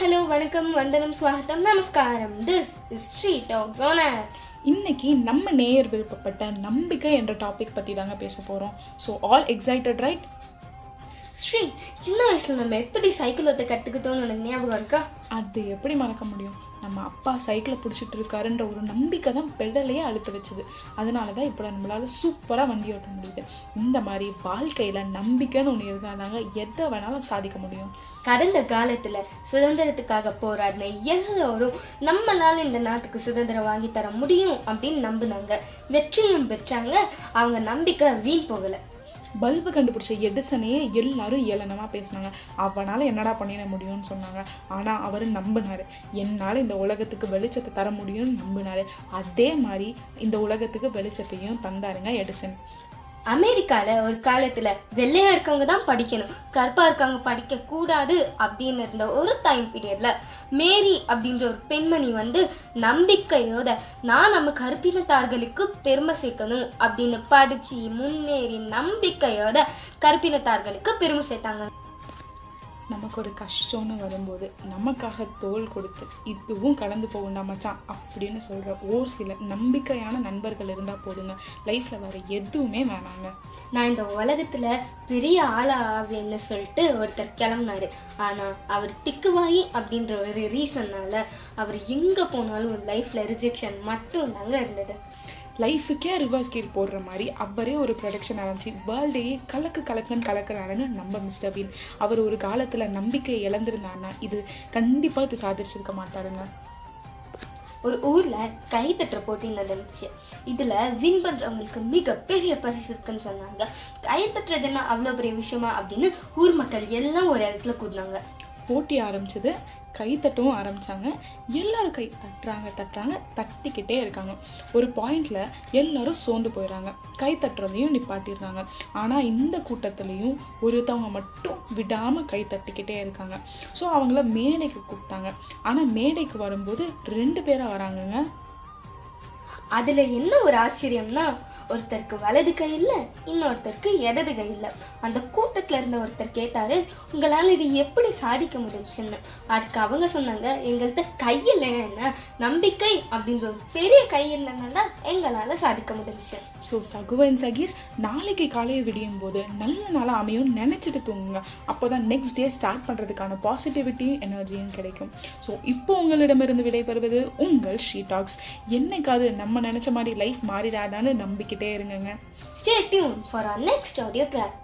வணக்கம் வந்தனம் ஸ்வாகத்தம் நமஸ்காரம். This is Sri talks on air இன்னைக்கு நம்ம நேயர் விருப்பப்பட்ட நம்பிக்கை என்ற டாபிக் பற்றி தாங்க பேச போகிறோம் so all excited right Sri சின்ன வயசுல நம்ம எப்படி சைக்கிள் ஓட்ட கத்துக்கிட்டோம்னு உனக்கு ஞாபகம் இருக்கா? அது எப்படி மறக்க முடியும்? நம்ம அப்பா சைக்கிளை பிடிச்சிட்டு இருக்காருன்ற ஒரு நம்பிக்கை தான் பெடலையே அழுத்த வச்சுது. அதனால தான் இப்போ நம்மளால் சூப்பராக வண்டி ஓட்ட முடியுது. இந்த மாதிரி வாழ்க்கையில் நம்பிக்கைன்னு ஒன்று இருந்தால் தாங்க எதை வேணாலும் சாதிக்க முடியும். கடந்த காலத்தில் சுதந்திரத்துக்காக போராடின எல்லாரும் நம்மளால் இந்த நாட்டுக்கு சுதந்திரம் வாங்கி தர முடியும் அப்படின்னு நம்பினாங்க. வெற்றியும் பெற்றாங்க. அவங்க நம்பிக்கை வீண் போகலை. பல்பு கண்டுபிடிச்ச எடிசனையே எல்லாரும் ஏளனமாக பேசினாங்க. அவனால் என்னடா பண்ணிட முடியும்னு சொன்னாங்க. ஆனால் அவர் நம்பினார். என்னால் இந்த உலகத்துக்கு வெளிச்சத்தை தர முடியும்னு நம்பினார். அதே மாதிரி இந்த உலகத்துக்கு வெளிச்சத்தையும் தந்தாருங்க எடிசன். அமெரிக்கால ஒரு காலத்துல வெள்ளையா இருக்கவங்க தான் படிக்கணும். கருப்பா இருக்கவங்க படிக்க கூடாது அப்படின்னு இருந்த ஒரு டைம் பீரியட்ல மேரி அப்படின்ற ஒரு பெண்மணி வந்து நம்பிக்கையோட நான் நம்ம கருப்பினத்தார்களுக்கு பெருமை சேர்க்கணும் அப்படின்னு படிச்சு முன்னேறி நம்பிக்கையோட கருப்பினத்தார்களுக்கு பெருமை சேர்த்தாங்க. நமக்கு ஒரு கஷ்டம்னு வரும்போது நமக்காக தோல் கொடுத்து இதுவும் கடந்து போகுண்டா மச்சான் அப்படின்னு சொல்கிற ஓர் சில நம்பிக்கையான நண்பர்கள் இருந்தால் போதுங்க. லைஃப்பில் வேறு எதுவுமே வேணாங்க. நான் இந்த உலகத்தில் பெரிய ஆளாகவேன்னு சொல்லிட்டு ஒருத்தர் கிளம்புனாரு. ஆனால் அவர் திக்குவாயி அப்படின்ற ஒரு ரீசன்னால் அவர் எங்கே போனாலும் லைஃப்பில் ரிஜெக்ஷன் மட்டும் தாங்க இருந்தது. லைஃபுக்கே ரிவர்ஸ் கீர் போடுற மாதிரி அவரே ஒரு ப்ரொடக்ஷன் ஆரம்பிச்சு வேர்ல்டையே கலக்கு கலக்குன்னு கலக்கிறாருங்க நம்ம மிஸ்டர் பீன் அவர் ஒரு காலத்தில் நம்பிக்கையை இழந்திருந்தாருன்னா இது கண்டிப்பாக இது சாதிச்சிருக்க மாட்டாருங்க. ஒரு ஊரில் கை தட்டுற போட்டி நடந்துச்சு. இதில் வின் பண்ணுறவங்களுக்கு மிகப்பெரிய பரிசு இருக்குன்னு சொன்னாங்க. கை தட்டுறதுன்னா அவ்வளோ பெரிய விஷயமா அப்படின்னு ஊர் மக்கள் எல்லாம் ஒரு இடத்துல கூடினாங்க. போட்டி ஆரம்பிச்சது. கை தட்டவும் ஆரம்பித்தாங்க எல்லாரும் கை தட்டுறாங்க தட்டுறாங்க தட்டிக்கிட்டே இருக்காங்க. ஒரு பாயிண்டில் எல்லாரும் சோர்ந்து போயிடுறாங்க. கை தட்டுறதையும் நிப்பாட்டிடுறாங்க. ஆனால் இந்த கூட்டத்துலேயும் ஒருத்தவங்க மட்டும் விடாமல் கை தட்டிக்கிட்டே இருக்காங்க. ஸோ அவங்கள மேடைக்கு கூப்பிட்டாங்க. ஆனால் மேடைக்கு வரும்போது ரெண்டு பேராக வராங்கங்க. அதுல என்ன ஒரு ஆச்சரியம்னா ஒருத்தருக்கு வலது கை இல்ல இன்னொருத்தருக்கு இடது கை இல்ல. அந்த கூட்டத்துல இருந்த ஒருத்தர் கேட்டாரு உங்களால இது எப்படி சாதிக்க முடிஞ்சுன்னு? அதுக்கு அவங்க சொன்னாங்க எங்கள்கிட்ட கை இல்லைன்னா நம்பிக்கை அப்படின்ற ஒரு பெரிய கை இல்லைன்னா எங்களால சாதிக்க முடிஞ்சுச்சு ஸோ சகுவன் சகீஸ் நாளைக்கு காலையை விடியும் போது நல்ல நாளாக அமையும் நினச்சிட்டு தூங்குங்க. அப்போ தான் நெக்ஸ்ட் டே ஸ்டார்ட் பண்ணுறதுக்கான பாசிட்டிவிட்டியும் எனர்ஜியும் கிடைக்கும். ஸோ இப்போ உங்களிடமிருந்து விடைபெறுவது உங்கள் ஷீ டாக்ஸ் என்னைக்காவது நம்ம நினச்ச மாதிரி லைஃப் மாறிடாதான்னு நம்பிக்கிட்டே இருங்கங்க. Stay tune for our next audio track